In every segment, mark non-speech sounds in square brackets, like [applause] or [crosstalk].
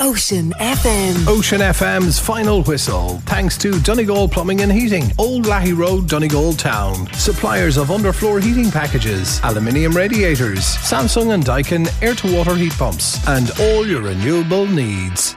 Ocean FM. Ocean FM's final whistle, thanks to Donegal Plumbing and Heating, Old Lahey Road, Donegal Town. Suppliers of underfloor heating packages, aluminium radiators, Samsung and Daikin air to water heat pumps, and all your renewable needs.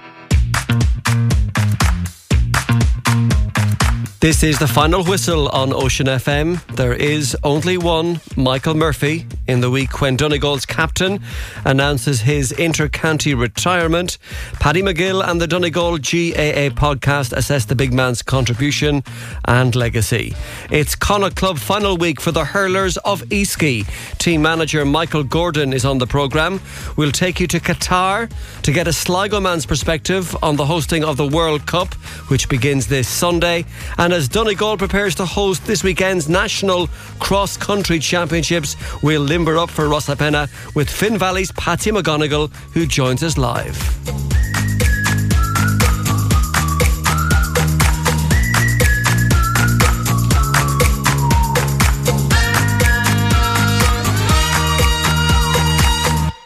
This is the final whistle on Ocean FM. There is only one, Michael Murphy, in the week when Donegal's captain announces his inter-county retirement. Paddy McGill and the Donegal GAA podcast assess the big man's contribution and legacy. It's Connacht Club final week for the hurlers of Easky. Team manager Michael Gordon is on the programme. We'll take you to Qatar to get a Sligo man's perspective on the hosting of the World Cup, which begins this Sunday. And and as Donegal prepares to host this weekend's National Cross Country Championships, we'll limber up for Rosapenna with Finn Valley's Patsy McGonagle, who joins us live.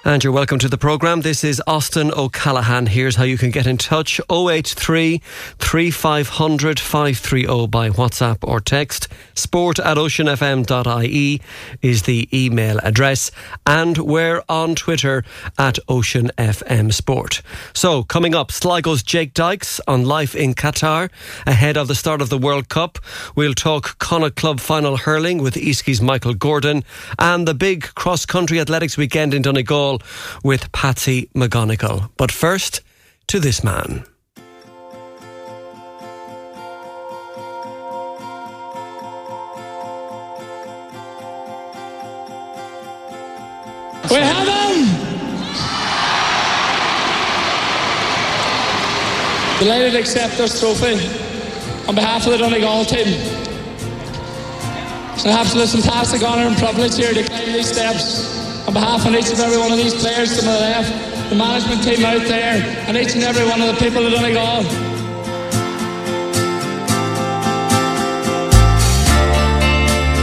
And you're welcome to the programme. This is Austin O'Callaghan. Here's how you can get in touch 083 3500 530 by WhatsApp or text. Sport at oceanfm.ie is the email address. And we're on Twitter at OceanFM Sport. So, coming up, Sligo's Jake Dykes on life in Qatar ahead of the start of the World Cup. We'll talk Connacht Club final hurling with Easky's Michael Gordon and the big cross country athletics weekend in Donegal with Patsy McGonagle. But first, to this man. We have him! Delighted to accept this trophy on behalf of the Donegal team. It's an absolute fantastic honour and privilege here to climb these steps on behalf of each and every one of these players to my left, the management team out there, and each and every one of the people of Donegal.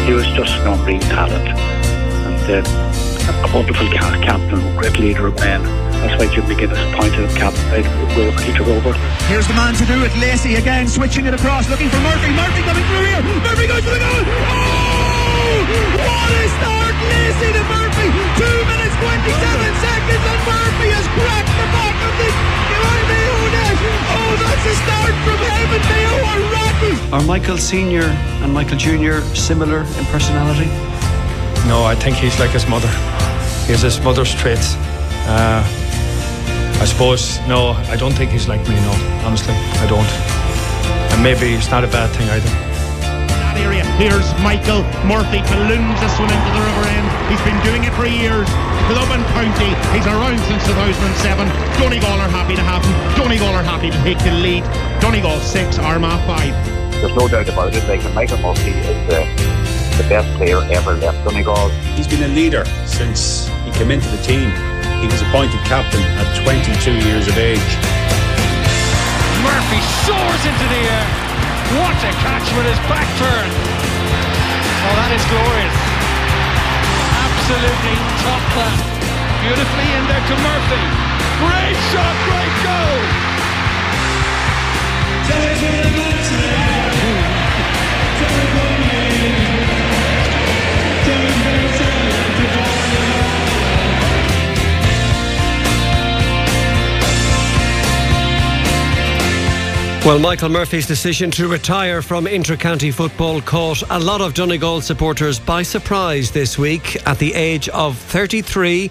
He was just an unreal talent and uh, a wonderful captain, a great leader of men. That's why Jim McGuinness appointed him captain right when he took over. Here's the man to do it, Lacey again, switching it across, looking for Murphy. Murphy coming through here. Murphy goes for the goal. Oh! What a start, Lacey to Murphy. Two minutes, 27 seconds, and Murphy has cracked the back of the net. Oh, that's a start from heaven. They are rocky. Are Michael Senior and Michael Junior similar in personality? No, I think he's like his mother. He has his mother's traits. Uh, I suppose, no, I don't think he's like me, no, honestly, I don't. And maybe it's not a bad thing either. That area. Here's Michael Murphy to lunge this one into the river end. He's been doing it for years. Club and County. He's around since 2007. Donegal are happy to have him. Donegal are happy to take the lead. Donegal 6, Armagh 5. There's no doubt about it. Like Michael Murphy is the, the best player ever left Donegal. He's been a leader since he came into the team. He was appointed captain at 22 years of age. Murphy soars into the air. What a catch with his back turn. Oh, that is glorious. Absolutely top class. Beautifully in there to Murphy. Great shot, great goal. Well, Michael Murphy's decision to retire from inter-county football caught a lot of Donegal supporters by surprise this week at the age of 33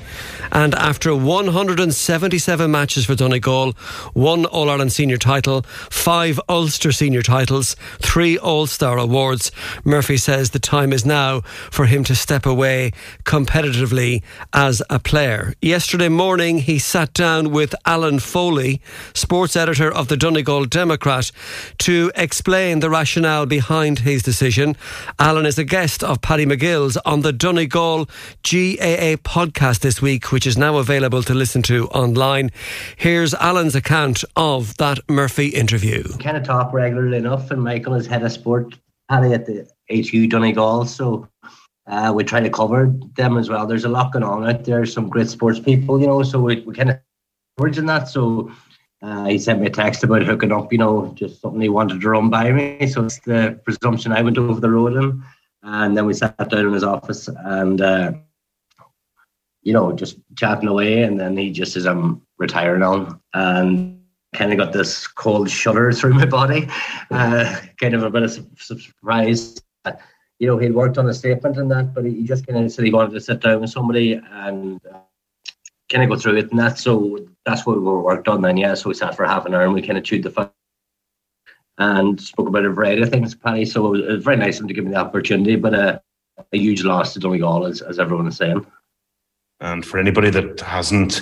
and after 177 matches for Donegal, one All-Ireland senior title, five Ulster senior titles, three All-Star awards, Murphy says the time is now for him to step away competitively as a player. Yesterday morning, he sat down with Alan Foley, sports editor of the Donegal Democrat, Democrat, to explain the rationale behind his decision. Alan is a guest of Paddy McGill's on the Donegal GAA podcast this week, which is now available to listen to online. Here's Alan's account of that Murphy interview. Kind of talk regularly enough, and Michael is head of sport, Paddy at the ATU Donegal, so uh, we try to cover them as well. There's a lot going on out there, some great sports people, you know, so we, we kind of origin that. So Uh, he sent me a text about hooking up, you know, just something he wanted to run by me. So it's the presumption I went over the road in. And then we sat down in his office and, uh, you know, just chatting away. And then he just says, I'm retiring on. And kind of got this cold shudder [laughs] through my body, uh, kind of a bit of surprise. You know, he'd worked on a statement and that, but he just kind of said he wanted to sit down with somebody and uh, kind of go through it and that. So that's what we worked on then, yeah. So we sat for half an hour and we kind of chewed the fat and spoke about a variety of things, Paddy. So it was, it was very nice of him to give me the opportunity, but uh, a huge loss to Donegal, as, as everyone is saying. And for anybody that hasn't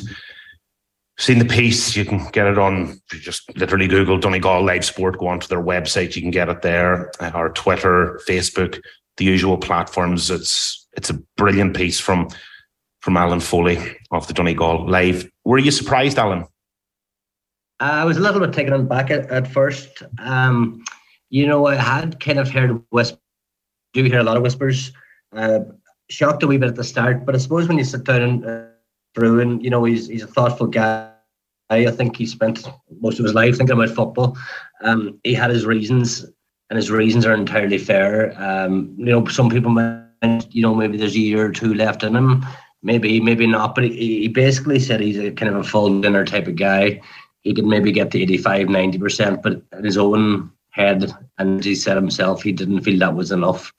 seen the piece, you can get it on, just literally Google Donegal Live Sport, go onto their website, you can get it there, uh, or Twitter, Facebook, the usual platforms. It's it's a brilliant piece from from Alan Foley of the Donegal Live. Were you surprised, Alan? I was a little bit taken aback at, at first. Um, you know, I had kind of heard whispers, do hear a lot of whispers. Uh, shocked a wee bit at the start, but I suppose when you sit down and uh, through, and you know, he's he's a thoughtful guy. I think he spent most of his life thinking about football. Um, he had his reasons, and his reasons are entirely fair. Um, you know, some people might, you know, maybe there's a year or two left in him maybe maybe not but he, he basically said he's a kind of a full dinner type of guy he could maybe get to 85 90% but in his own head and he said himself he didn't feel that was enough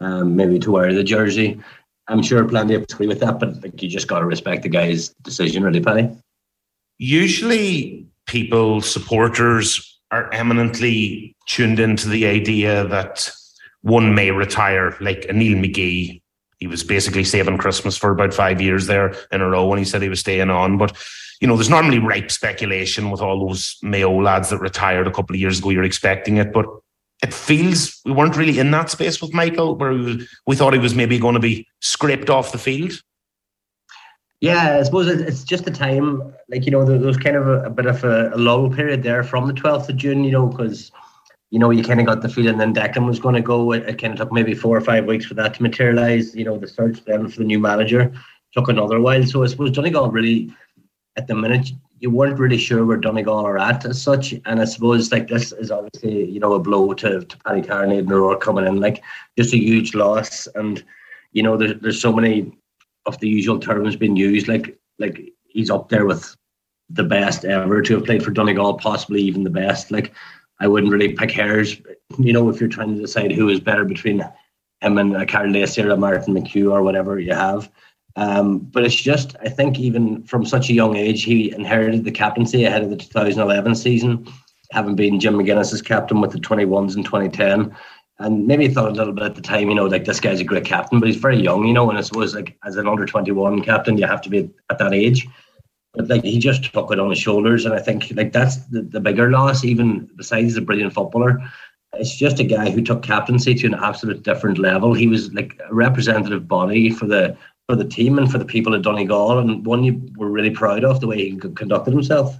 um, maybe to wear the jersey i'm sure plenty of agree with that but like, you just got to respect the guy's decision really Paddy. usually people supporters are eminently tuned into the idea that one may retire like a Neil McGee he was basically saving Christmas for about five years there in a row when he said he was staying on. But you know, there's normally ripe speculation with all those Mayo lads that retired a couple of years ago. You're expecting it, but it feels we weren't really in that space with Michael, where we, we thought he was maybe going to be scraped off the field. Yeah, I suppose it's just the time. Like you know, there was kind of a, a bit of a, a lull period there from the 12th of June. You know, because you know, you kind of got the feeling then Declan was going to go. It, it kind of took maybe four or five weeks for that to materialise. You know, the search then for the new manager took another while. So I suppose Donegal really, at the minute, you weren't really sure where Donegal are at as such. And I suppose like this is obviously, you know, a blow to, to Paddy Carney and Roar coming in, like just a huge loss. And, you know, there's there's so many of the usual terms being used, like like he's up there with the best ever to have played for Donegal, possibly even the best. Like I wouldn't really pick hairs. You know, if you're trying to decide who is better between him and Lacey or Martin McHugh or whatever you have. Um, but it's just, I think, even from such a young age, he inherited the captaincy ahead of the 2011 season, having been Jim McGuinness's captain with the 21s in 2010. And maybe thought a little bit at the time, you know, like this guy's a great captain, but he's very young, you know, and I suppose like as an under 21 captain, you have to be at that age. But like he just took it on his shoulders, and I think like that's the, the bigger loss. Even besides he's a brilliant footballer, it's just a guy who took captaincy to an absolute different level. He was like a representative body for the for the team and for the people at Donegal, and one you were really proud of the way he conducted himself.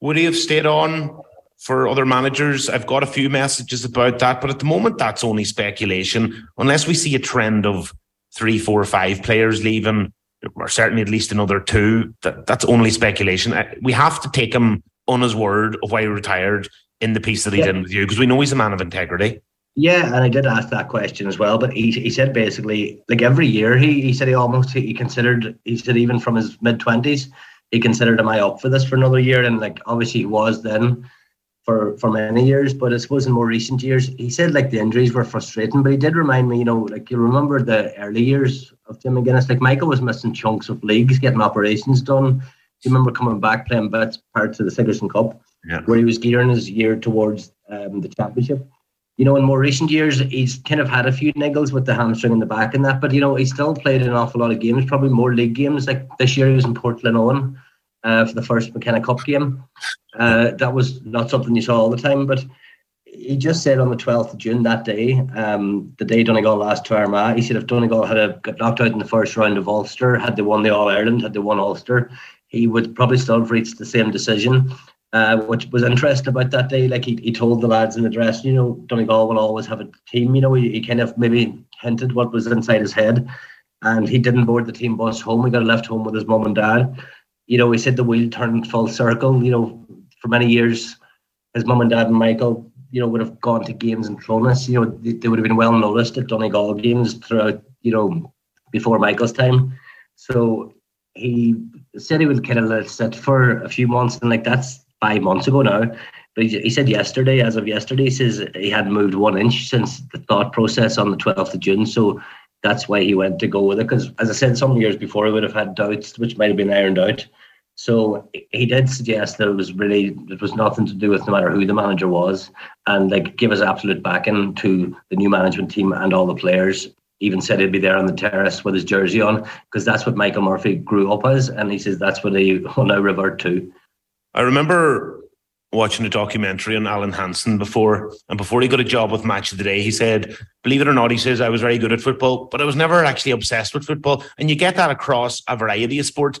Would he have stayed on for other managers? I've got a few messages about that, but at the moment, that's only speculation. Unless we see a trend of three, four, five players leaving or certainly at least another two. That that's only speculation. Uh, we have to take him on his word of why he retired in the piece that he yeah. did with you because we know he's a man of integrity. Yeah, and I did ask that question as well, but he he said basically like every year he he said he almost he considered he said even from his mid twenties he considered am I up for this for another year and like obviously he was then for for many years. But I suppose in more recent years, he said like the injuries were frustrating, but he did remind me, you know, like you remember the early years of Jim McGuinness. Like Michael was missing chunks of leagues, getting operations done. Do you remember coming back playing bits parts of the Sigerson Cup, yeah. where he was gearing his year towards um, the championship. You know, in more recent years, he's kind of had a few niggles with the hamstring in the back and that, but you know, he still played an awful lot of games, probably more league games. Like this year, he was in Portland uh, for the first McKenna Cup game. Uh, that was not something you saw all the time, but he just said on the 12th of June that day, um, the day Donegal lost to Armagh, he said if Donegal had a, got knocked out in the first round of Ulster, had they won the All Ireland, had they won Ulster, he would probably still have reached the same decision. Uh, which was interesting about that day. Like he, he told the lads in the dress, you know, Donegal will always have a team. You know, he, he kind of maybe hinted what was inside his head, and he didn't board the team bus home. He got left home with his mum and dad. You know, he said the wheel turned full circle. You know, for many years, his mum and dad and Michael, you know, would have gone to games in Clones. You know, they, they would have been well noticed at Donegal games throughout, you know, before Michael's time. So he said he would kind of let it sit for a few months, and like that's five months ago now. But he, said yesterday, as of yesterday, he says he hadn't moved one inch since the thought process on the 12th of June. So that's why he went to go with it. Because as I said, some years before, he would have had doubts, which might have been ironed out. So he did suggest that it was really it was nothing to do with no matter who the manager was, and like give us absolute backing to the new management team and all the players. Even said he'd be there on the terrace with his jersey on because that's what Michael Murphy grew up as, and he says that's what he will now revert to. I remember watching a documentary on Alan Hansen before, and before he got a job with Match of the Day, he said, "Believe it or not, he says I was very good at football, but I was never actually obsessed with football." And you get that across a variety of sports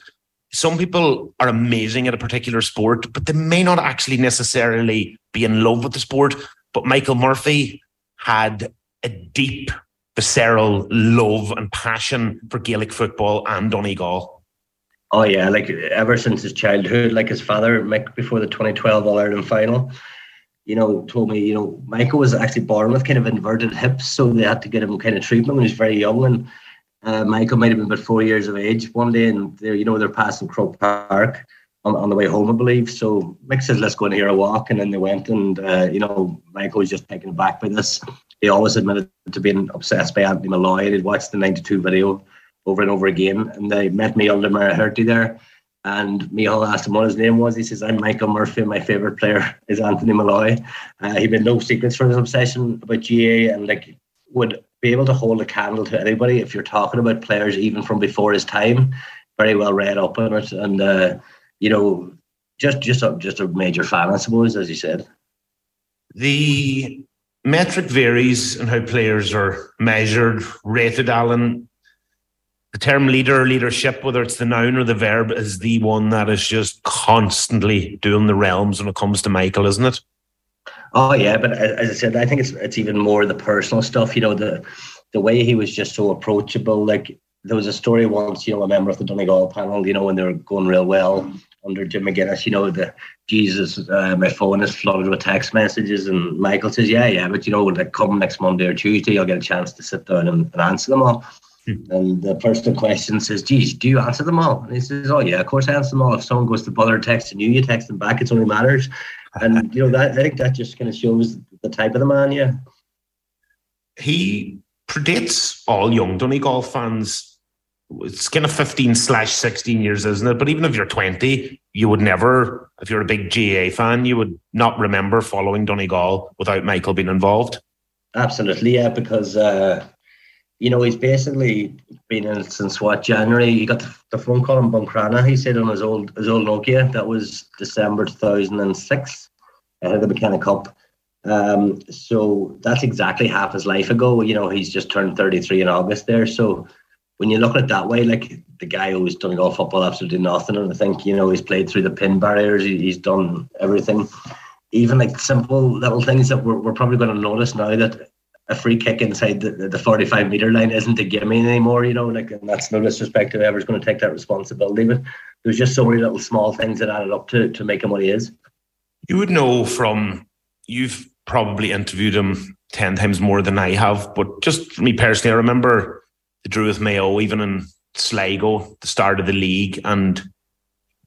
some people are amazing at a particular sport, but they may not actually necessarily be in love with the sport. But Michael Murphy had a deep, visceral love and passion for Gaelic football and Donegal. Oh yeah, like ever since his childhood, like his father, Mick, before the 2012 All Ireland final, you know, told me, you know, Michael was actually born with kind of inverted hips, so they had to get him kind of treatment when he was very young, and uh, Michael might have been about four years of age one day, and they're you know they're passing Croke Park on, on the way home, I believe. So Mick says, "Let's go and hear a walk," and then they went, and uh, you know Michael was just taken aback by this. He always admitted to being obsessed by Anthony Molloy. He'd watched the '92 video over and over again, and they met me under Mara Herty there. And Micheál asked him what his name was. He says, I'm Michael Murphy, my favourite player [laughs] is Anthony Molloy. Uh, he made no secrets for his obsession about GA and like would be able to hold a candle to anybody if you're talking about players even from before his time. Very well read up on it, and uh, you know, just just a, just a major fan, I suppose, as you said. The metric varies in how players are measured, rated. Alan, the term leader, leadership, whether it's the noun or the verb, is the one that is just constantly doing the realms when it comes to Michael, isn't it? Oh yeah, but as I said, I think it's it's even more the personal stuff. You know, the the way he was just so approachable. Like there was a story once, you know, a member of the Donegal panel, you know, when they were going real well under Jim McGuinness, you know, the Jesus, uh, my phone is flooded with text messages, and Michael says, yeah, yeah, but you know, like come next Monday or Tuesday, you'll get a chance to sit down and, and answer them all. And the person in question says, geez, do you answer them all? And he says, oh yeah, of course I answer them all. If someone goes to bother texting you, you text them back. It's only matters and you know that I think that just kind of shows the type of the man. Yeah, he predates all young Donegal fans. It's kind of fifteen slash sixteen years, isn't it? But even if you're twenty, you would never, if you're a big GA fan, you would not remember following Donegal without Michael being involved. Absolutely, yeah, because uh, you know, he's basically been in since what January. He got the, phone call in Buncrana. He said on his old his old Nokia. That was December two thousand and six, ahead of the McKenna Cup. Um, so that's exactly half his life ago. You know, he's just turned thirty three in August there. So when you look at it that way, like the guy who's Donegal football absolutely nothing, and I think you know he's played through the pin barriers. He, he's done everything even like simple little things that we're, we're probably going to notice now that a free kick inside the, the 45 meter line isn't a gimme anymore, you know, like, and that's no disrespect to whoever's going to take that responsibility. But there's just so many little small things that added up to, to make him what he is. You would know from, you've probably interviewed him 10 times more than I have, but just me personally, I remember the Drew with Mayo, even in Sligo, the start of the league, and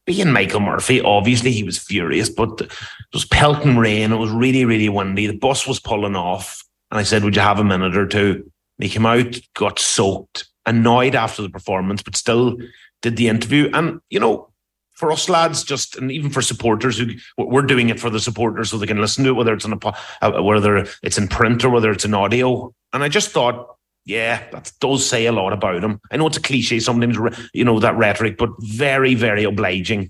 being Michael Murphy, obviously he was furious, but it was pelting rain. It was really, really windy. The bus was pulling off and I said, Would you have a minute or two? And he came out, got soaked, annoyed after the performance, but still did the interview. And, you know, for us lads, just and even for supporters who we're doing it for the supporters so they can listen to it, whether it's on a uh, whether it's in print or whether it's in audio. And I just thought, yeah, that does say a lot about him. I know it's a cliche sometimes, you know, that rhetoric, but very, very obliging.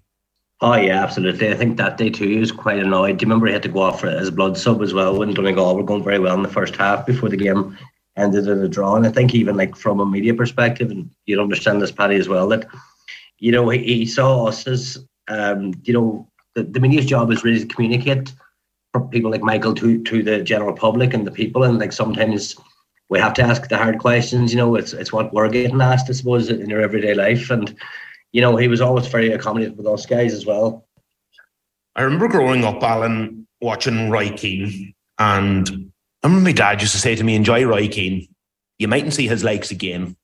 Oh yeah, absolutely. I think that day too he was quite annoyed. Do you remember he had to go off for his blood sub as well when Donegal were going very well in the first half before the game ended in a draw. And I think even like from a media perspective, and you'd understand this, Paddy, as well, that you know he, he saw us as um, you know the, the media's job is really to communicate for people like Michael to to the general public and the people, and like sometimes we have to ask the hard questions. You know, it's it's what we're getting asked, I suppose, in your everyday life, and you know, he was always very accommodative with us guys as well. I remember growing up, Alan, watching Roy Keane. And I remember my dad used to say to me, enjoy Roy Keane. You mightn't see his legs again.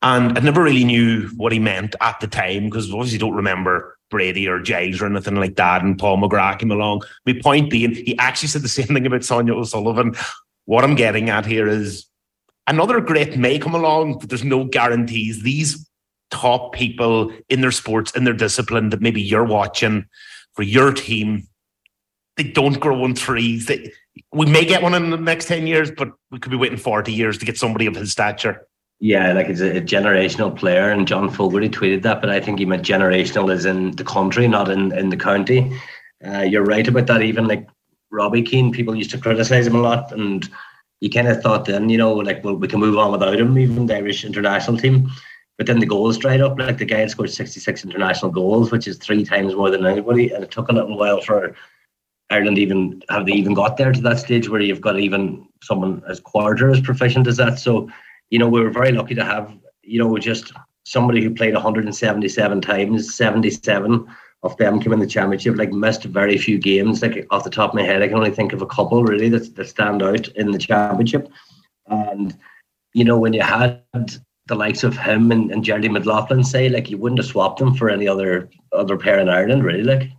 And I never really knew what he meant at the time because obviously don't remember Brady or Giles or anything like that. And Paul McGrath came along. My point being, he actually said the [laughs] same thing about Sonia O'Sullivan. What I'm getting at here is another great may come along, but there's no guarantees. These top people in their sports, in their discipline that maybe you're watching for your team, they don't grow on trees. They, we may get one in the next 10 years, but we could be waiting 40 years to get somebody of his stature. Yeah, like it's a, generational player, and John Fogarty tweeted that, but I think he meant generational as in the country, not in, in the county. Uh, you're right about that. Even like Robbie Keane, people used to criticize him a lot, and you kind of thought then, you know, like, well, we can move on without him, even the Irish international team. But then the goals dried up. Like the guy had scored 66 international goals, which is three times more than anybody. And it took a little while for Ireland even have they even got there to that stage where you've got even someone as quarter as proficient as that. So, you know, we were very lucky to have, you know, just somebody who played 177 times, 77 of them came in the championship, like missed very few games. Like off the top of my head, I can only think of a couple really that, that stand out in the championship. And, you know, when you had the likes of him and, and Jerry McLaughlin say, like you wouldn't have swapped them for any other other pair in Ireland, really. Like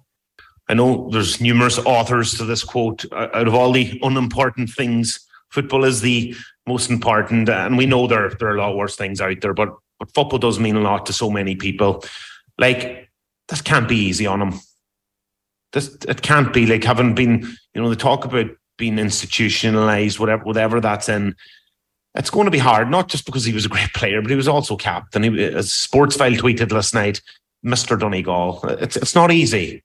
I know there's numerous authors to this quote. Out of all the unimportant things, football is the most important, and we know there there are a lot worse things out there, but but football does mean a lot to so many people. Like this can't be easy on them. This it can't be like having been, you know, they talk about being institutionalized, whatever whatever that's in. It's going to be hard, not just because he was a great player, but he was also captain. He, as Sportsfile tweeted last night, Mr. Donegal. It's it's not easy.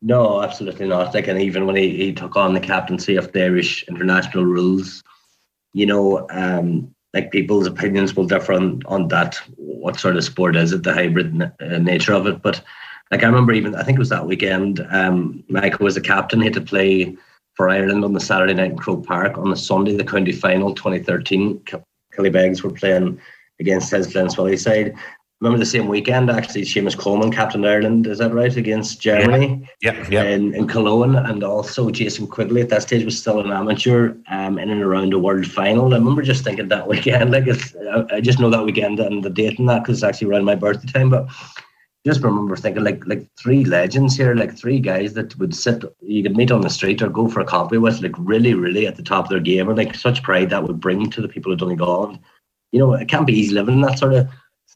No, absolutely not. Like, and even when he, he took on the captaincy of the Irish international rules, you know, um, like people's opinions will differ on, on that. What sort of sport is it? The hybrid uh, nature of it. But like, I remember even I think it was that weekend. Um, Michael was the captain. He had to play for Ireland on the Saturday night in Croke Park. On the Sunday, the county final, 2013, Killybegs were playing against his Glenswilly side. Remember the same weekend actually Seamus Coleman captain Ireland is that right against Germany? Yeah yeah, in, in Cologne and also Jason Quigley at that stage was still an amateur um, in and around a world final. I remember just thinking that weekend like it's I, just know that weekend and the date and that because it's actually around my birthday time but just remember thinking like like three legends here like three guys that would sit you could meet on the street or go for a coffee with like really really at the top of their game and like such pride that would bring to the people of Donegal and you know it can't be easy living in that sort of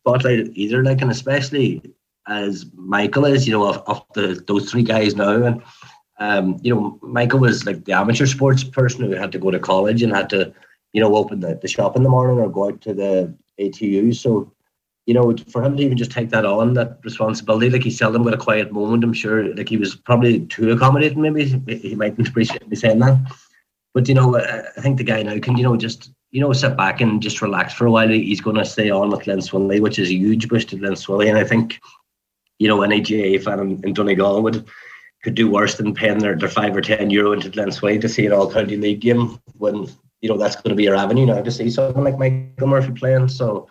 spotlight either. Like, and especially as Michael is, you know, of, of the those three guys now, and um, you know, Michael was like the amateur sports person who had to go to college and had to, you know, open the, the shop in the morning or go out to the ATU. So, you know, for him to even just take that on, that responsibility, like he seldom got a quiet moment. I'm sure, like he was probably too accommodating. Maybe he mightn't appreciate me saying that, but you know, I think the guy now can, you know, just you know, sit back and just relax for a while. He's going to stay on with Glenswilly, which is a huge boost to Glenswilly. And I think, you know, an AGA fan in, in Donegal would could do worse than paying their, their five or ten euro into Glenswilly to see an all county league game when, you know, that's going to be your avenue now to see someone like Michael Murphy playing. So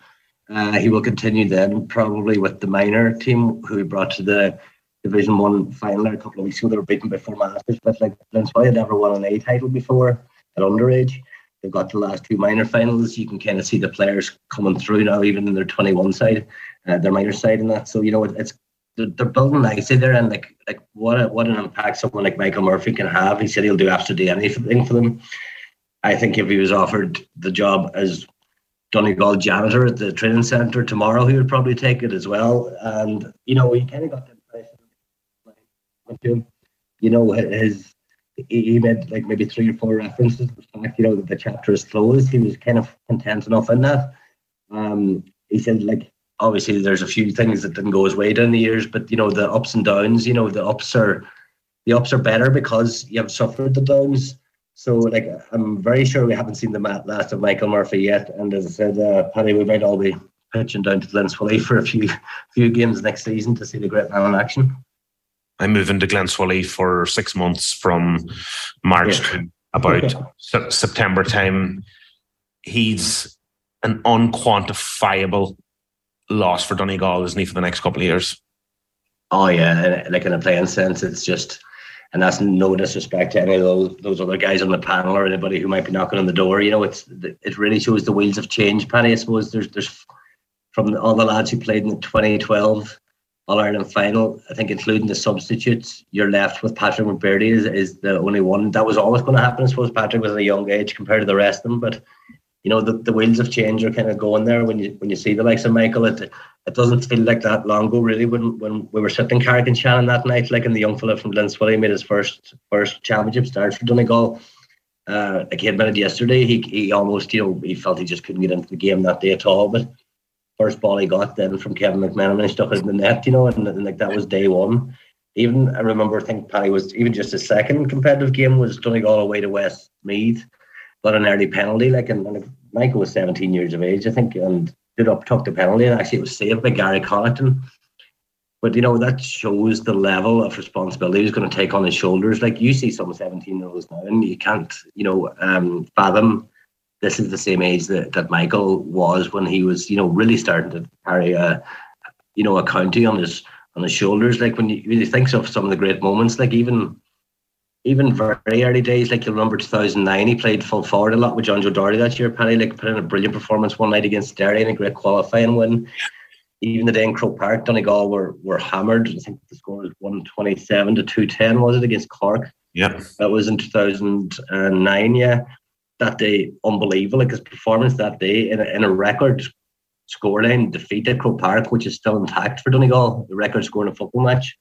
uh, he will continue then probably with the minor team who he brought to the Division One final a couple of weeks ago. They were beaten by masters, but like Glenswilly had never won an A title before at underage. They've got the last two minor finals. You can kind of see the players coming through now, even in their 21 side, uh, their minor side, and that. So you know, it's they're, they're building nicely there, and like like what a, what an impact someone like Michael Murphy can have. He said he'll do absolutely anything for them. I think if he was offered the job as Donegal janitor at the training centre tomorrow, he would probably take it as well. And you know, he kind of got the impression, you know, his he made like maybe three or four references the fact, you know, that the chapter is closed. He was kind of content enough in that. Um, he said, like, obviously there's a few things that didn't go his way down the years, but you know, the ups and downs, you know, the ups are the ups are better because you have suffered the downs. So, like, I'm very sure we haven't seen the last of Michael Murphy yet. And as I said, uh, Paddy, we might all be pitching down to Glenswilly for a few [laughs] few games next season to see the great man in action. I'm moving to Glenswilly for six months from March yeah. to about se- September time. He's an unquantifiable loss for Donegal, isn't he, for the next couple of years? Oh yeah, like in a playing sense, it's just and that's no disrespect to any of those those other guys on the panel or anybody who might be knocking on the door. You know, it's it really shows the wheels have changed, Paddy. I suppose there's there's from all the lads who played in the 2012 All Ireland final, I think including the substitutes, you're left with Patrick McBrearty is, is the only one. That was always going to happen. I suppose Patrick was at a young age compared to the rest of them, but you know the, the wheels of change are kind of going there when you when you see the likes of Michael. It it doesn't feel like that long ago really when when we were sitting in Carrick-on-Shannon that night, like and the young fella from Glenswilly made his first first championship start for Donegal. Uh, like he admitted yesterday, he he almost you know he felt he just couldn't get into the game that day at all. But first ball he got then from Kevin McMenamin and he stuck it in the net, you know, and, and like that was day one. Even I remember I think Paddy was even just his second competitive game was Donegal away to Westmeath got an early penalty. Like, and, and Michael was 17 years of age, I think, and did up, took the penalty, and actually it was saved by Gary Connaughton. But you know that shows the level of responsibility he's going to take on his shoulders. Like you see some 17 year olds now, and you can't, you know, um, fathom this is the same age that, that Michael was when he was, you know, really starting to carry a, you know, a county on his on his shoulders. Like when you, when you think of some of the great moments, like even even very early days, like you'll remember 2009, he played full forward a lot with John Joe Doherty that year. Paddy like put in a brilliant performance one night against Derry in a great qualifying win. Even the day in Croke Park, Donegal were were hammered. I think the score was 127 to 210, was it, against Cork? Yeah. That was in 2009, yeah. That day, unbelievable. Like his performance that day in a, in a record scoreline defeat at Croke Park, which is still intact for Donegal, the record score in a football match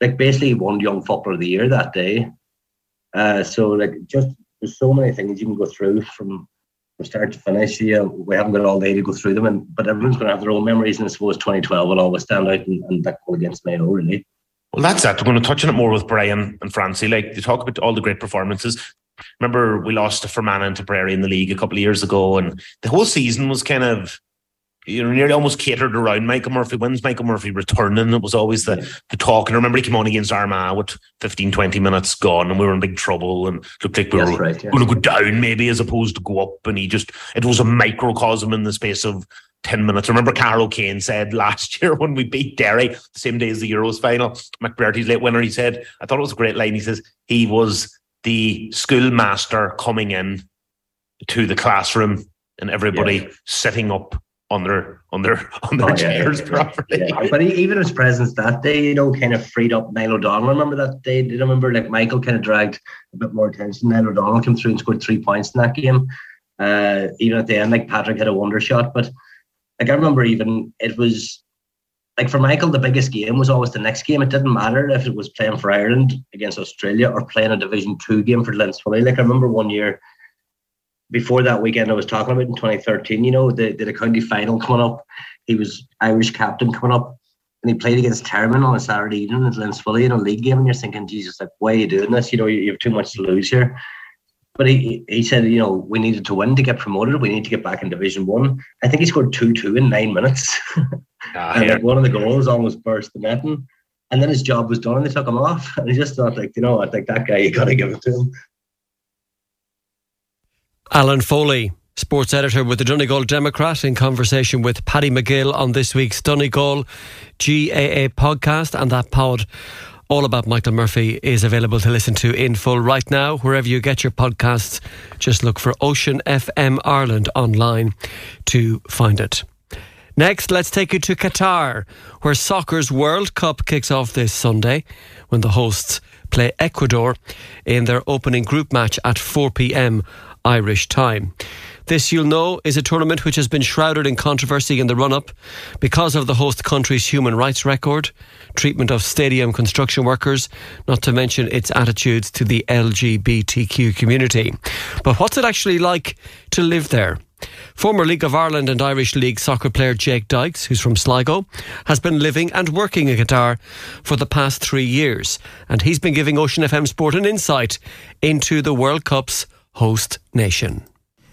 like basically won Young Footballer of the Year that day. Uh, so like just there's so many things you can go through from from start to finish. Yeah, we haven't got all day to go through them, and but everyone's going to have their own memories. And I suppose 2012 will always stand out, and, and that goal against Mayo really. Well, that's it. We're going to touch on it more with Brian and Francie. Like you talk about all the great performances. Remember, we lost to Fermanagh and Tipperary in the league a couple of years ago, and the whole season was kind of you know, nearly almost catered around Michael Murphy. When's Michael Murphy returning? It was always the, yeah. the talk. And I remember he came on against Armagh with 15, 20 minutes gone and we were in big trouble and looked like we That's were right, yeah. going to go down maybe as opposed to go up. And he just, it was a microcosm in the space of 10 minutes. I remember Carol Kane said last [laughs] year when we beat Derry, the same day as the Euros final, McBrearty's late winner, he said, I thought it was a great line. He says, he was the schoolmaster coming in to the classroom and everybody yeah. sitting up on their on their [laughs] on their oh, chairs yeah, properly. Yeah. But even his presence that day, you know, kind of freed up Niall O'Donnell. Remember that day? Did you remember like Michael kind of dragged a bit more attention? Niall O'Donnell came through and scored three points in that game. Uh, even at the end, like Patrick had a wonder shot. But like I remember even it was like for Michael, the biggest game was always the next game. It didn't matter if it was playing for Ireland against Australia or playing a Division Two game for Leinster. Like I remember one year before that weekend I was talking about in 2013, you know, the, the county final coming up. He was Irish captain coming up and he played against Termon on a Saturday evening at Leinster in a league game. And you're thinking, Jesus, like, why are you doing this? You know, you, you have too much to lose here. But he, he said, you know, we needed to win to get promoted. We need to get back in Division One. I think he scored 2 2 in nine minutes. Ah, [laughs] and like one of the goals almost burst the netting. And then his job was done and they took him off. And he just thought, like, you know, I think that guy, you got to give it to him. Alan Foley, sports editor with the Donegal Democrat, in conversation with Paddy McGill on this week's Donegal GAA podcast. And that pod, all about Michael Murphy, is available to listen to in full right now. Wherever you get your podcasts, just look for Ocean FM Ireland online to find it. Next, let's take you to Qatar, where soccer's World Cup kicks off this Sunday when the hosts play Ecuador in their opening group match at 4 pm Irish time. This, you'll know, is a tournament which has been shrouded in controversy in the run up because of the host country's human rights record, treatment of stadium construction workers, not to mention its attitudes to the LGBTQ community. But what's it actually like to live there? Former League of Ireland and Irish League soccer player Jake Dykes, who's from Sligo, has been living and working in Qatar for the past three years. And he's been giving Ocean FM Sport an insight into the World Cup's host nation.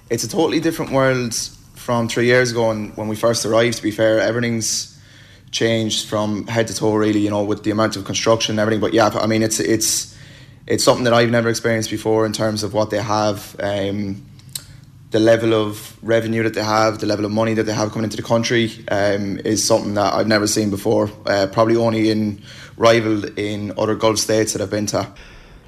It's a totally different world from three years ago and when we first arrived, to be fair. Everything's changed from head to toe, really, you know, with the amount of construction and everything. But yeah, I mean, it's it's it's something that I've never experienced before in terms of what they have, um, the level of revenue that they have, the level of money that they have coming into the country um, is something that I've never seen before. Uh, probably only in rival in other Gulf states that I've been to.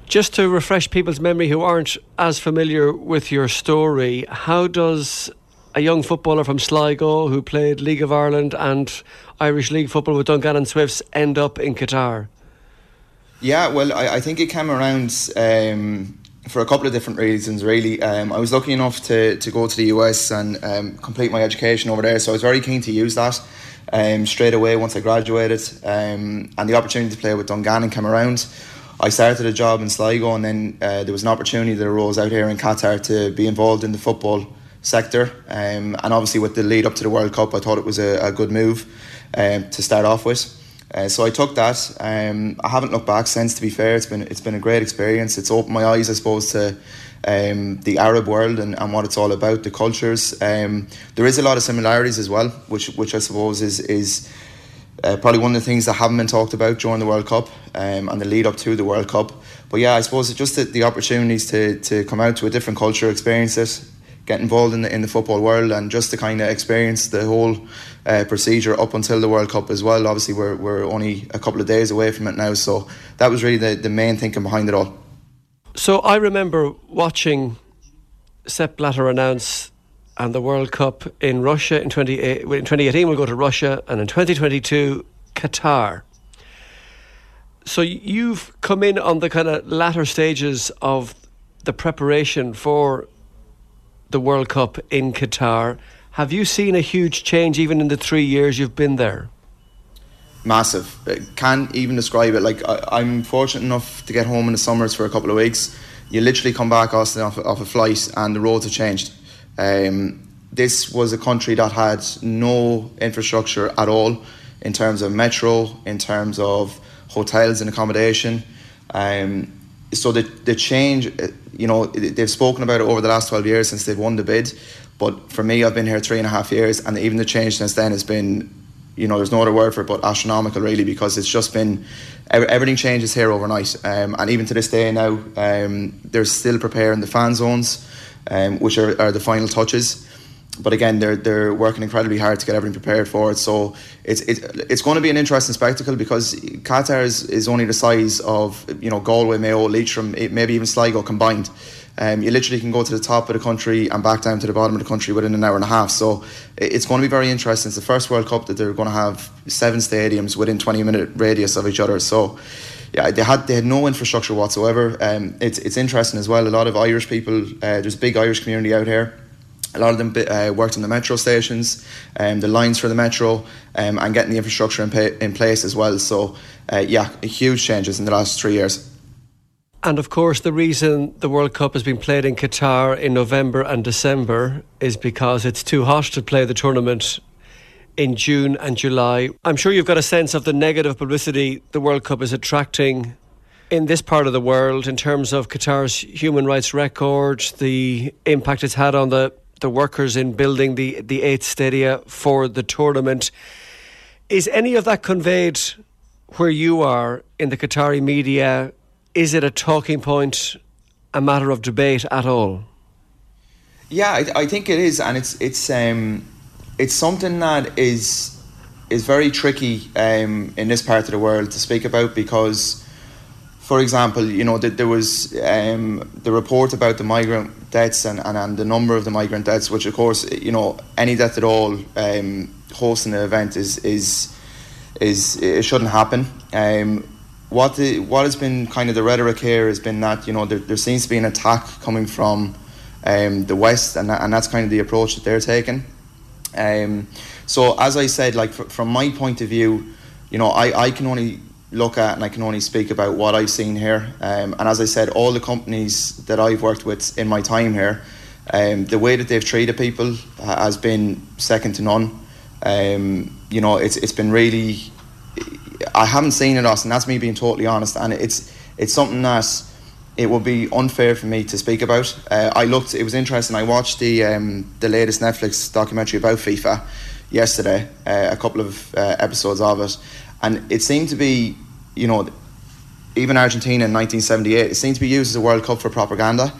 Just to refresh people's memory who aren't as familiar with your story, how does a young footballer from Sligo who played League of Ireland and Irish League football with Dungannon Swifts end up in Qatar? Yeah, well, I, I think it came around um, for a couple of different reasons, really. Um, I was lucky enough to, to go to the US and um, complete my education over there, so I was very keen to use that um, straight away once I graduated. Um, and the opportunity to play with Dungannon came around. I started a job in Sligo, and then uh, there was an opportunity that arose out here in Qatar to be involved in the football sector. Um, and obviously, with the lead up to the World Cup, I thought it was a, a good move um, to start off with. Uh, so I took that. Um, I haven't looked back since. To be fair, it's been it's been a great experience. It's opened my eyes, I suppose, to um, the Arab world and, and what it's all about, the cultures. Um, there is a lot of similarities as well, which which I suppose is is uh, probably one of the things that haven't been talked about during the World Cup um, and the lead up to the World Cup. But yeah, I suppose it's just the, the opportunities to to come out to a different culture, experience it, get involved in the in the football world, and just to kind of experience the whole uh, procedure up until the World Cup as well. Obviously, we're, we're only a couple of days away from it now, so that was really the, the main thinking behind it all. So I remember watching Sepp Blatter announce and the World Cup in Russia in, 20, in 2018 we'll go to Russia and in 2022 Qatar. So you've come in on the kind of latter stages of the preparation for the World Cup in Qatar. Have you seen a huge change even in the three years you've been there? Massive. Can't even describe it. Like I, am fortunate enough to get home in the summers for a couple of weeks. You literally come back Austin off, off a flight and the roads have changed. Um, this was a country that had no infrastructure at all in terms of metro, in terms of hotels and accommodation. Um, so the the change, uh, you know, they've spoken about it over the last twelve years since they've won the bid. But for me, I've been here three and a half years, and even the change since then has been, you know, there's no other word for it but astronomical, really, because it's just been everything changes here overnight. Um, and even to this day now, um, they're still preparing the fan zones, um, which are, are the final touches but again, they're they're working incredibly hard to get everything prepared for it. So it's it, it's going to be an interesting spectacle because Qatar is, is only the size of you know Galway, Mayo, Leitrim, maybe even Sligo combined. Um, you literally can go to the top of the country and back down to the bottom of the country within an hour and a half. So it's going to be very interesting. It's the first World Cup that they're going to have seven stadiums within 20 minute radius of each other. So yeah, they had they had no infrastructure whatsoever. Um, it's it's interesting as well. A lot of Irish people. Uh, there's a big Irish community out here. A lot of them uh, worked in the metro stations, um, the lines for the metro, um, and getting the infrastructure in, pay, in place as well. So, uh, yeah, huge changes in the last three years. And of course, the reason the World Cup has been played in Qatar in November and December is because it's too hot to play the tournament in June and July. I'm sure you've got a sense of the negative publicity the World Cup is attracting in this part of the world in terms of Qatar's human rights record, the impact it's had on the the workers in building the the eighth stadia for the tournament. Is any of that conveyed where you are in the Qatari media? Is it a talking point, a matter of debate at all? Yeah, I, I think it is, and it's it's um, it's something that is is very tricky um, in this part of the world to speak about because for example, you know, that there was um, the report about the migrant deaths and, and, and, the number of the migrant deaths, which of course, you know, any death at all um, hosting an event is is is it shouldn't happen. Um, what the, what has been kind of the rhetoric here has been that you know there, there seems to be an attack coming from um, the west, and and that's kind of the approach that they're taking. Um, so as I said, like from my point of view, you know, I, I can only look at, and I can only speak about what I've seen here. Um, and as I said, all the companies that I've worked with in my time here, um, the way that they've treated people has been second to none. Um, you know, it's it's been really. I haven't seen it, us, and that's me being totally honest. And it's it's something that it would be unfair for me to speak about. Uh, I looked; it was interesting. I watched the um, the latest Netflix documentary about FIFA yesterday, uh, a couple of uh, episodes of it, and it seemed to be, you know, even Argentina in 1978, it seemed to be used as a World Cup for propaganda.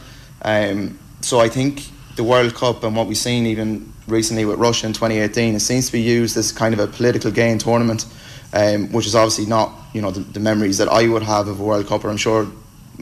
Um, so I think the World Cup and what we've seen even recently with Russia in 2018, it seems to be used as kind of a political gain tournament, um, which is obviously not, you know, the, the, memories that I would have of a World Cup, or I'm sure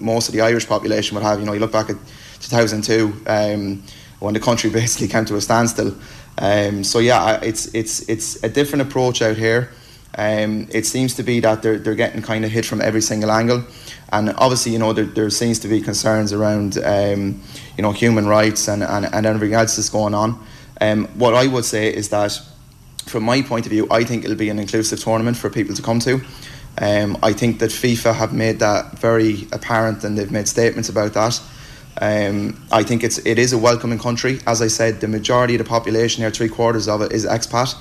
most of the Irish population would have. You know, you look back at 2002 um, when the country [laughs] basically came to a standstill. Um, so yeah, it's it's it's a different approach out here. Um, it seems to be that they're they're getting kind of hit from every single angle, and obviously you know there, there seems to be concerns around um, you know human rights and, and, and everything else that's going on. Um, what I would say is that from my point of view, I think it'll be an inclusive tournament for people to come to. Um, I think that FIFA have made that very apparent and they've made statements about that. Um, I think it's it is a welcoming country. As I said, the majority of the population here, three quarters of it, is expat.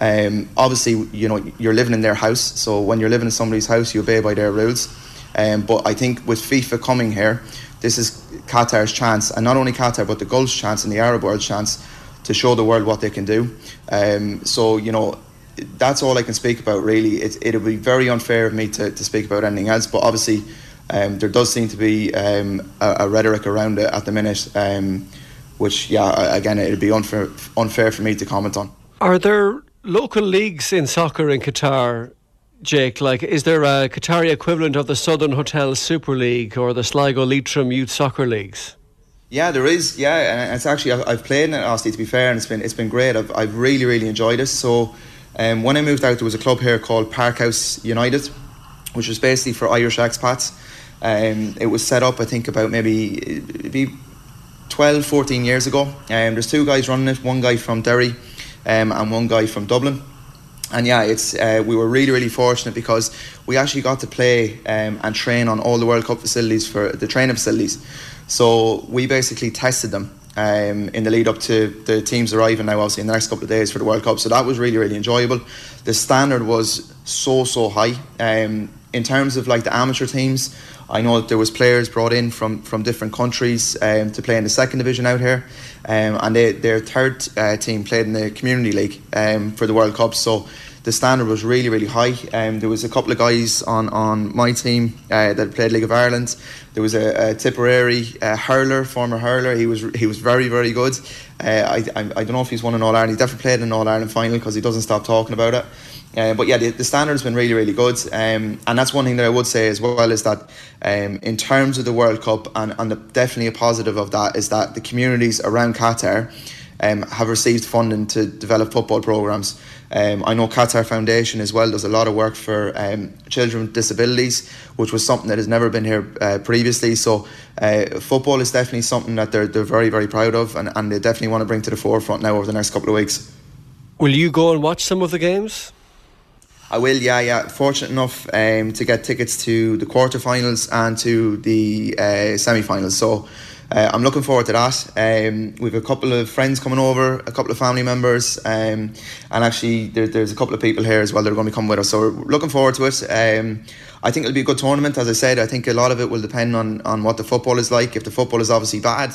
Um, obviously, you know you're living in their house, so when you're living in somebody's house, you obey by their rules. Um, but I think with FIFA coming here, this is Qatar's chance, and not only Qatar, but the Gulf's chance and the Arab world's chance to show the world what they can do. Um, so you know that's all I can speak about. Really, it it'll be very unfair of me to, to speak about anything else. But obviously um, there does seem to be um, a, a, rhetoric around it at the minute, um, which, yeah, again, it'd be unfair, unfair for me to comment on. Are there local leagues in soccer in Qatar, Jake? Like, is there a Qatari equivalent of the Southern Hotel Super League or the Sligo Leitrim Youth Soccer Leagues? Yeah, there is. Yeah, and it's actually I've, I've played in it, Austin. To be fair, and it's been it's been great. I've I've really really enjoyed it. So, um, when I moved out, there was a club here called Parkhouse United, which was basically for Irish expats. Um, it was set up, I think, about maybe maybe 12, 14 years ago. Um, there's two guys running it, one guy from Derry um, and one guy from Dublin. And yeah, it's uh, we were really really fortunate because we actually got to play um, and train on all the World Cup facilities for the training facilities. So we basically tested them um, in the lead up to the teams arriving now, obviously in the next couple of days for the World Cup. So that was really really enjoyable. The standard was so so high. Um, in terms of like the amateur teams, I know that there was players brought in from, from different countries um, to play in the second division out here, um, and they, their third uh, team played in the community league um, for the World Cup. So the standard was really really high. Um, there was a couple of guys on, on my team uh, that played League of Ireland. There was a, a Tipperary uh, hurler, former hurler. He was he was very very good. Uh, I, I, I don't know if he's won an All Ireland. He definitely played an All Ireland final because he doesn't stop talking about it. Uh, but yeah, the, the standard has been really, really good. Um, and that's one thing that I would say as well is that um, in terms of the World Cup, and, and the, definitely a positive of that is that the communities around Qatar um, have received funding to develop football programs. Um, I know Qatar Foundation as well does a lot of work for um, children with disabilities, which was something that has never been here uh, previously. So, uh, football is definitely something that they're, they're very, very proud of, and, and they definitely want to bring to the forefront now over the next couple of weeks. Will you go and watch some of the games? I will, yeah, yeah. Fortunate enough um, to get tickets to the quarterfinals and to the uh, semi-finals. So uh, I'm looking forward to that. Um, we have a couple of friends coming over, a couple of family members, um, and actually there, there's a couple of people here as well that are going to come with us. So we're looking forward to it. Um, I think it'll be a good tournament. As I said, I think a lot of it will depend on, on what the football is like. If the football is obviously bad,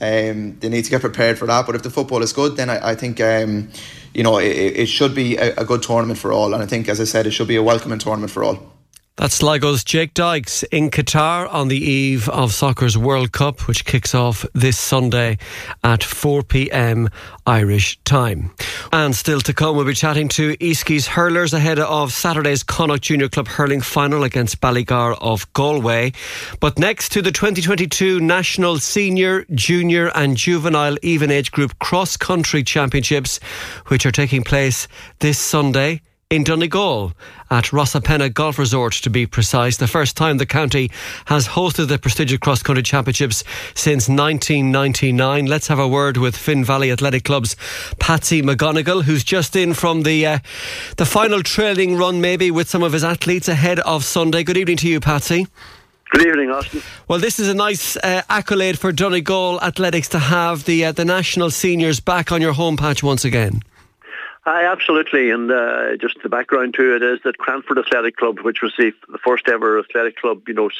um, they need to get prepared for that. But if the football is good, then I, I think um, you know, it, it should be a, a good tournament for all. And I think, as I said, it should be a welcoming tournament for all. That's Sligo's Jake Dykes in Qatar on the eve of soccer's World Cup, which kicks off this Sunday at 4 pm Irish time. And still to come, we'll be chatting to Easkey's hurlers ahead of Saturday's Connacht Junior Club hurling final against Ballygar of Galway. But next to the 2022 National Senior, Junior, and Juvenile Even Age Group Cross Country Championships, which are taking place this Sunday in Donegal at Rosapenna Golf Resort to be precise. The first time the county has hosted the prestigious cross country championships since 1999. Let's have a word with Finn Valley Athletic Club's Patsy McGonagle, who's just in from the uh, the final trailing run, maybe with some of his athletes ahead of Sunday. Good evening to you, Patsy. Good evening, Austin. Well, this is a nice uh, accolade for Donegal Athletics to have the uh, the national seniors back on your home patch once again. Aye, absolutely. And uh, just the background to it is that Cranford Athletic Club, which was the, the first ever athletic club, you know,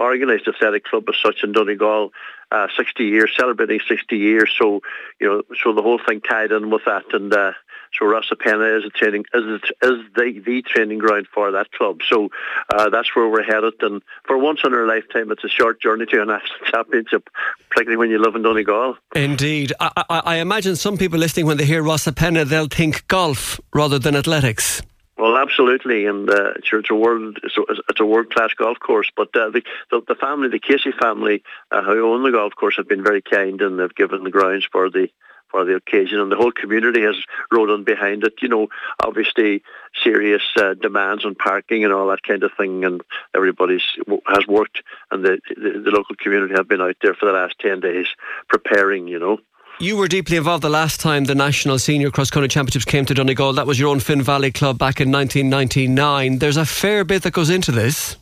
organised athletic club as such in Donegal, uh, 60 years, celebrating 60 years. So, you know, so the whole thing tied in with that. And uh, so Rosapenna is a training is is the the training ground for that club. So uh, that's where we're headed. And for once in our lifetime, it's a short journey to a national [laughs] championship, particularly when you live in Donegal. Indeed, I, I, I imagine some people listening when they hear Rosapenna, they'll think golf rather than athletics. Well, absolutely, and uh, sure, it's a world it's a, it's a world class golf course. But uh, the, the, the family, the Casey family, uh, who own the golf course, have been very kind and they've given the grounds for the for the occasion, and the whole community has rolled on behind it. You know, obviously serious uh, demands on parking and all that kind of thing, and everybody's has worked, and the, the the local community have been out there for the last ten days preparing. You know. You were deeply involved the last time the National Senior Cross Country Championships came to Donegal. That was your own Finn Valley club back in 1999. There's a fair bit that goes into this.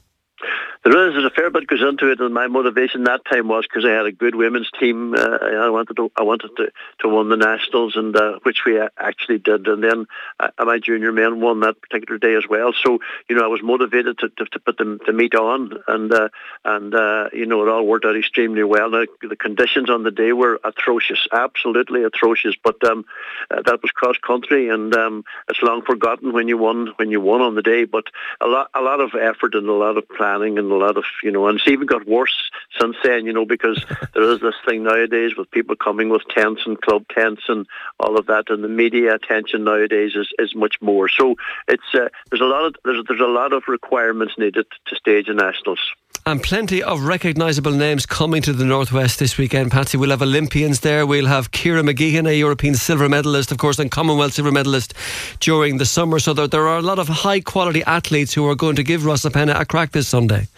There is. There's a fair bit goes into it, and my motivation that time was because I had a good women's team. Uh, I wanted to, I wanted to, to win the nationals, and uh, which we actually did. And then uh, my junior men won that particular day as well. So you know, I was motivated to, to, to put the, the meet on, and uh, and uh, you know, it all worked out extremely well. The conditions on the day were atrocious, absolutely atrocious. But um, uh, that was cross country, and um, it's long forgotten when you won when you won on the day. But a lot a lot of effort and a lot of planning and a lot of, you know, and it's even got worse since then, you know, because [laughs] there is this thing nowadays with people coming with tents and club tents and all of that, and the media attention nowadays is, is much more. So it's uh, there's a lot of there's there's a lot of requirements needed to stage a nationals. And plenty of recognisable names coming to the Northwest this weekend, Patsy. We'll have Olympians there. We'll have Ciara Mageean, a European silver medalist, of course, and Commonwealth silver medalist during the summer. So there, there are a lot of high quality athletes who are going to give Rosapenna a crack this Sunday.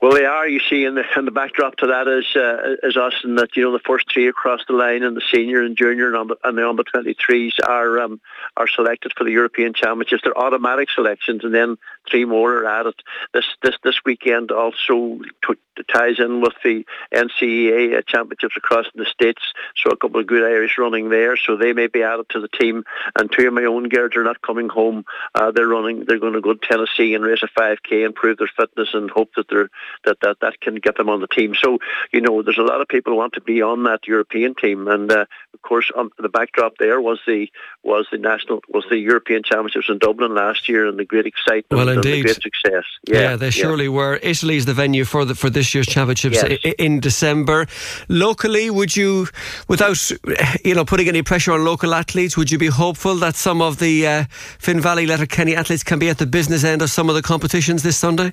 Well, they are. You see, in the the backdrop to that is uh, is us, and that you know the first three across the line, and the senior and junior and, and the under twenty threes are um, are selected for the European Championships. They're automatic selections, and then three more are added. This this this weekend also t- ties in with the NCAA uh, championships across the states. So a couple of good Irish running there, so they may be added to the team. And two of my own girls are not coming home. Uh, they're running. They're going to go to Tennessee and race a 5k, and improve their fitness, and hope that they're that that that can get them on the team. So you know, there's a lot of people who want to be on that European team, and uh, of course, on the backdrop there was the was the national was the European Championships in Dublin last year, and the great excitement well, and indeed. the great success. Yeah, yeah they yeah. surely were. Italy is the venue for the for this year's championships yes. in December. Locally, would you, without you know putting any pressure on local athletes, would you be hopeful that some of the uh, Finn Valley Letterkenny athletes can be at the business end of some of the competitions this Sunday?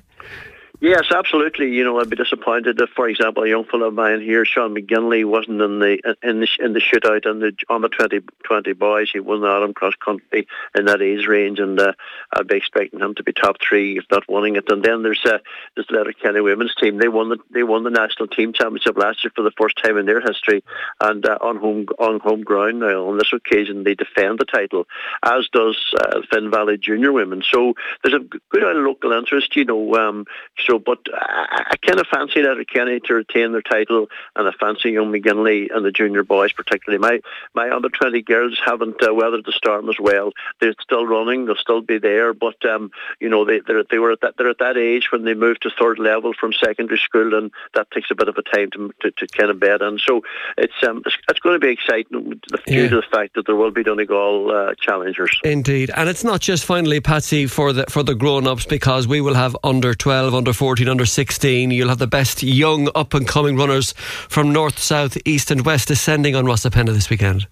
Yes, absolutely. You know, I'd be disappointed if, for example, a young fellow of mine here, Sean McGinley, wasn't in the in the in the shootout on the on the 20, 20 boys. He won the Adam cross country in that age range, and uh, I'd be expecting him to be top three, if not winning it. And then there's uh, the Letterkenny women's team. They won the they won the national team championship last year for the first time in their history, and uh, on home on home ground now. On this occasion, they defend the title, as does uh, Finn Valley Junior Women. So there's a good out of local interest. You know. Um, so, but I, I kind of fancy Letterkenny to retain their title, and I fancy young McGinley and the junior boys particularly. My my under twenty girls haven't uh, weathered the storm as well. They're still running. They'll still be there, but um, you know they they were at that they're at that age when they move to third level from secondary school, and that takes a bit of a time to to, to kind of bed in. So it's um it's, it's going to be exciting due yeah. to the fact that there will be Donegal uh, challengers. Indeed, and it's not just finally Patsy for the for the grown ups because we will have under twelve, under 14, under 16. You'll have the best young up and coming runners from north, south, east, and west descending on Rosapenna this weekend.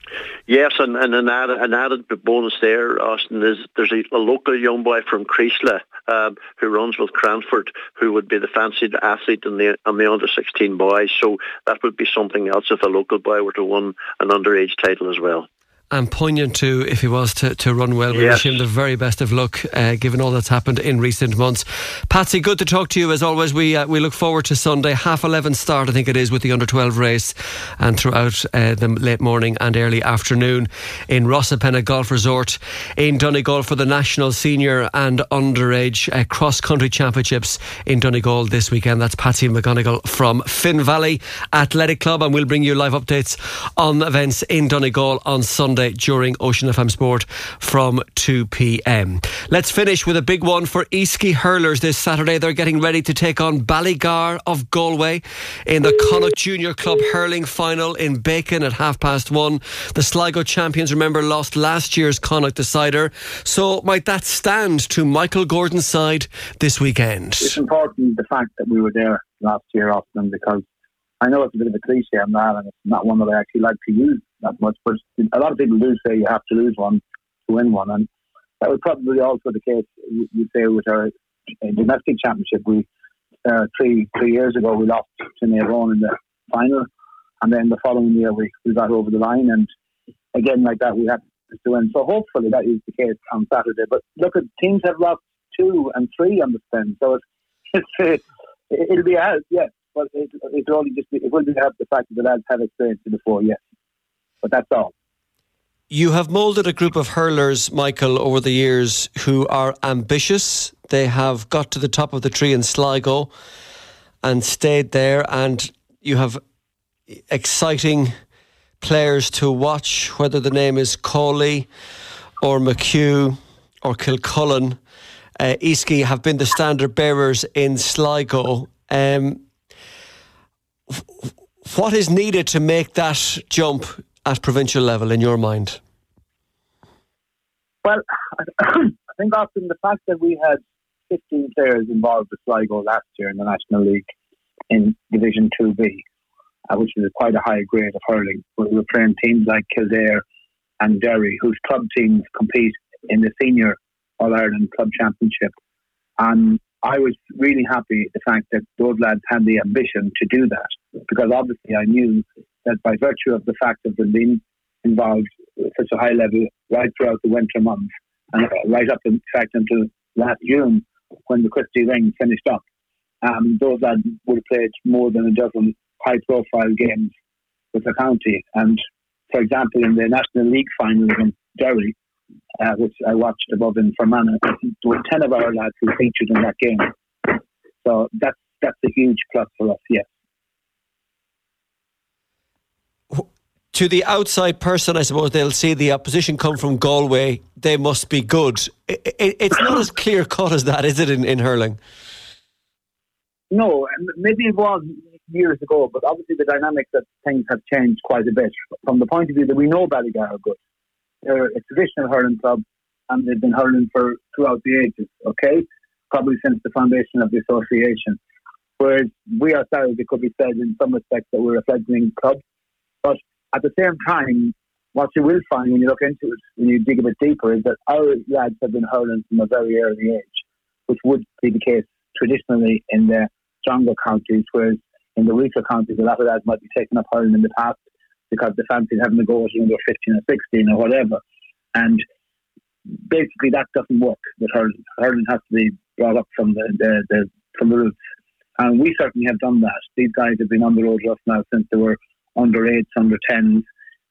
Yes, and, and an, added, an added bonus there, Austin, is there's a, a local young boy from Creeslough um, who runs with Cranford who would be the fancied athlete in the, in the under 16 boys. So that would be something else if a local boy were to win an underage title as well and poignant too if he was to, to run well. We yes. wish him the very best of luck, uh, given all that's happened in recent months. Patsy, good to talk to you as always. We uh, we look forward to Sunday, half eleven start, I think it is, with the under twelve race, and throughout uh, the late morning and early afternoon in Rosapenna Golf Resort in Donegal for the national senior and underage uh, cross country championships in Donegal this weekend. That's Patsy McGonagle from Finn Valley Athletic Club, and we'll bring you live updates on events in Donegal on Sunday. Sunday during Ocean FM Sport from 2 p.m. Let's finish with a big one for Easkey Hurlers this Saturday. They're getting ready to take on Ballygar of Galway in the Connacht Junior Club hurling final in Bekan at half past one. The Sligo champions, remember, lost last year's Connacht decider. So might that stand to Michael Gordon's side this weekend? It's important the fact that we were there last year, often because I know it's a bit of a cliche on that, and it's not one that I actually like to use that much. But a lot of people do say you have to lose one to win one, and that was probably also the case. You say with our domestic championship, we uh, three three years ago we lost to Nairn in the final, and then the following year we, we got over the line, and again like that we had to win. So hopefully that is the case on Saturday. But look, at teams have lost two and three on the spin, so it's, [laughs] it's uh, it'll be hard, yes, but it, it'll only just be, it will be help the fact that the lads have experienced it before, yes. But that's all. You have moulded a group of hurlers, Michael, over the years who are ambitious. They have got to the top of the tree in Sligo and stayed there, and you have exciting players to watch, whether the name is Cawley or McHugh or Kilcullen. Uh, Easkey have been the standard bearers in Sligo. Um, what is needed to make that jump at provincial level in your mind? Well, [coughs] I think often the fact that we had 15 players involved with Sligo last year in the National League in Division 2B, uh, which is quite a high grade of hurling. We were playing teams like Kildare and Derry, whose club teams compete in the senior All Ireland Club Championship. And I was really happy the fact that those lads had the ambition to do that, because obviously I knew that by virtue of the fact of them being involved at such a high level right throughout the winter months and right up in fact until last June when the Christy Ring finished up. Um, those lads would have played more than a dozen high profile games with the county. And for example, in the National League final against Derry, uh, which I watched above in Fermanagh, there were 10 of our lads who featured in that game. So that's, that's a huge plus for us, yes. to the outside person, I suppose they'll see the opposition come from Galway. They must be good. It, it, it's not as clear cut as that, is it, in, in hurling? No, maybe it was years ago, but obviously the dynamics of things have changed quite a bit from the point of view that we know Ballygar are good. They're a traditional hurling club and they've been hurling for throughout the ages, okay? Probably since the foundation of the association. Whereas we ourselves, it could be said in some respects that we're a fledgling club. But at the same time, what you will find when you look into it, when you dig a bit deeper, is that our lads have been hurling from a very early age, which would be the case traditionally in the stronger counties, whereas in the weaker counties, a lot of lads might be taken up hurling in the past because they fancied having a go at when they're 15 or 16 or whatever. And basically, that doesn't work with hurling. Hurling has to be brought up from the, the, the from the roots. And we certainly have done that. These guys have been on the road with us now since they were under eights, under tens.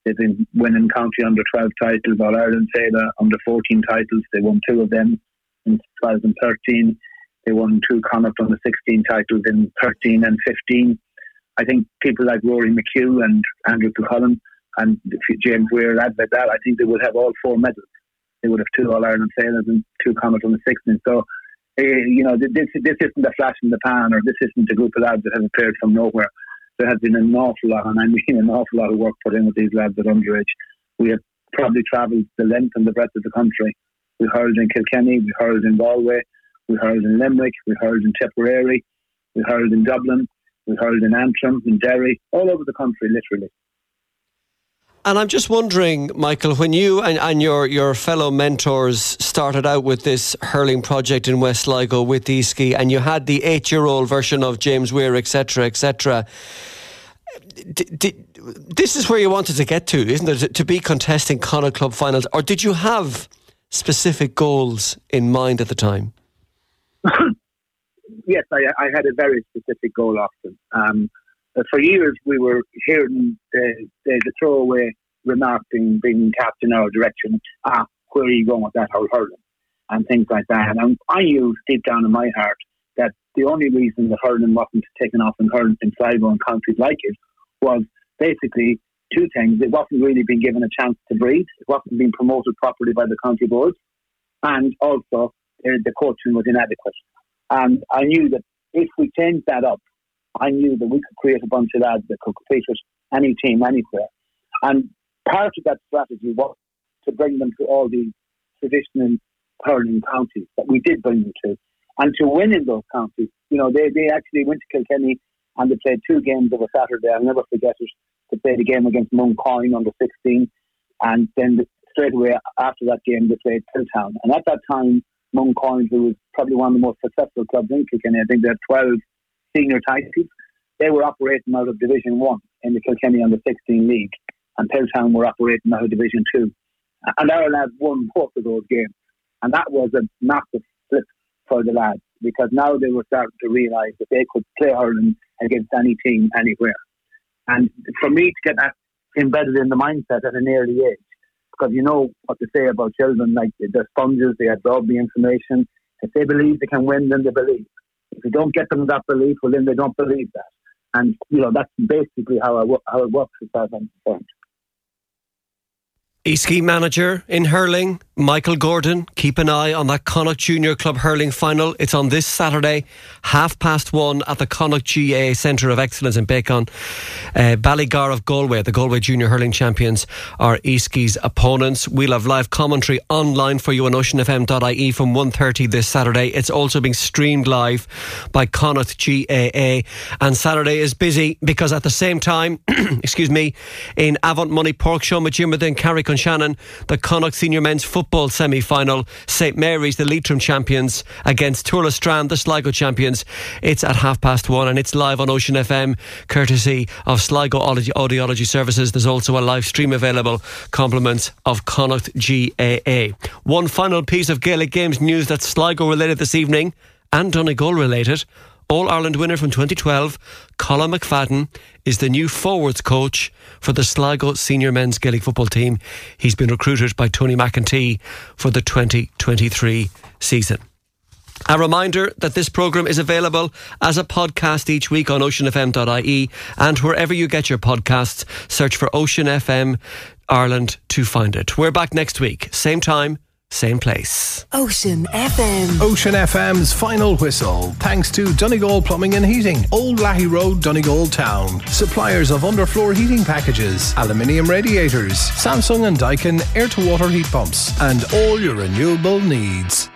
They've been winning county under 12 titles, All Ireland Féile under 14 titles. They won two of them in 2013. They won two Connacht under 16 titles in 13 and 15. I think people like Rory McHugh and Andrew Kilcullen and James Weir, lads like that, I think they would have all four medals. They would have two All Ireland Féiles and two Connacht the 16. So, uh, you know, this, this isn't a flash in the pan or this isn't a group of lads that have appeared from nowhere there has been an awful lot, and I mean an awful lot of work put in with these lads at underage. We have probably travelled the length and the breadth of the country. We hurled in Kilkenny, we hurled in Galway, we hurled in Limerick, we hurled in Tipperary, we hurled in Dublin, we hurled in Antrim, in Derry, all over the country, literally. And I'm just wondering, Michael, when you and, and, your, your fellow mentors started out with this hurling project in West Sligo with Easky, and you had the eight year old version of James Weir, etc., etc., this is where you wanted to get to, isn't it? To be contesting Connacht Club finals, or did you have specific goals in mind at the time? [laughs] yes, I, I, had a very specific goal often. Um, uh, for years we were hearing the, the, the throwaway remark being, being cast in our direction, ah, where are you going with that whole hurling? And things like that. And I knew deep down in my heart that the only reason the hurling wasn't taken off in hurling in Sligo and countries like it was basically two things. It wasn't really being given a chance to breed. It wasn't being promoted properly by the county boards. And also, uh, the coaching was inadequate. And I knew that if we changed that up, I knew that we could create a bunch of lads that could compete with any team anywhere. And part of that strategy was to bring them to all the traditional hurling counties that we did bring them to. And to win in those counties, you know, they, they actually went to Kilkenny and they played two games over Saturday. I'll never forget it. They played a game against Mooncoin under 16 and then straight away after that game they played Piltown. And at that time, Mooncoin, who was probably one of the most successful clubs in Kilkenny, I think they had 12 senior titles, they were operating out of Division 1 in the Kilkenny Under 16 League. And Piltown were operating out of Division 2. And Ireland won both of those games. And that was a massive flip for the lads because now they were starting to realise that they could play Ireland against any team anywhere. And for me to get that embedded in the mindset at an early age, because you know what to say about children, like they're sponges, they absorb the information. If they believe they can win, then they believe. If you don't get them that belief, well, then they don't believe that. And, you know, that's basically how, I, how it works as far as I'm concerned. Easkey manager in hurling, Michael Gordon. Keep an eye on that Connacht Junior Club hurling final. It's on this Saturday, half past one at the Connacht GA Centre of Excellence in Bekan. Uh, Ballygar of Galway, the Galway Junior Hurling Champions, are Easkey's opponents. We'll have live commentary online for you on oceanfm.ie from 1.30 this Saturday. It's also being streamed live by Connacht GAA. And Saturday is busy because at the same time, [clears throat] excuse me, in Avant Money Páirc Seán Mac Diarmada and Carrick Shannon, the Connacht Senior Men's Football semi final. St Mary's, the Leitrim champions, against Tourlestrane, the Sligo champions. It's at half past one and it's live on Ocean FM, courtesy of Sligo Audiology Services. There's also a live stream available, compliments of Connacht GAA. One final piece of Gaelic Games news that's Sligo related this evening and Donegal related. All Ireland winner from 2012, Colm McFadden, is the new forwards coach for the Sligo senior men's Gaelic football team. He's been recruited by Tony McEntee for the 2023 season. A reminder that this programme is available as a podcast each week on oceanfm.ie and wherever you get your podcasts, search for Ocean FM Ireland to find it. We're back next week, same time, same place. Ocean FM. Ocean FM's final whistle. Thanks to Donegal Plumbing and Heating, Old Lahey Road, Donegal Town. Suppliers of underfloor heating packages, aluminium radiators, Samsung and Daikin air to water heat pumps, and all your renewable needs.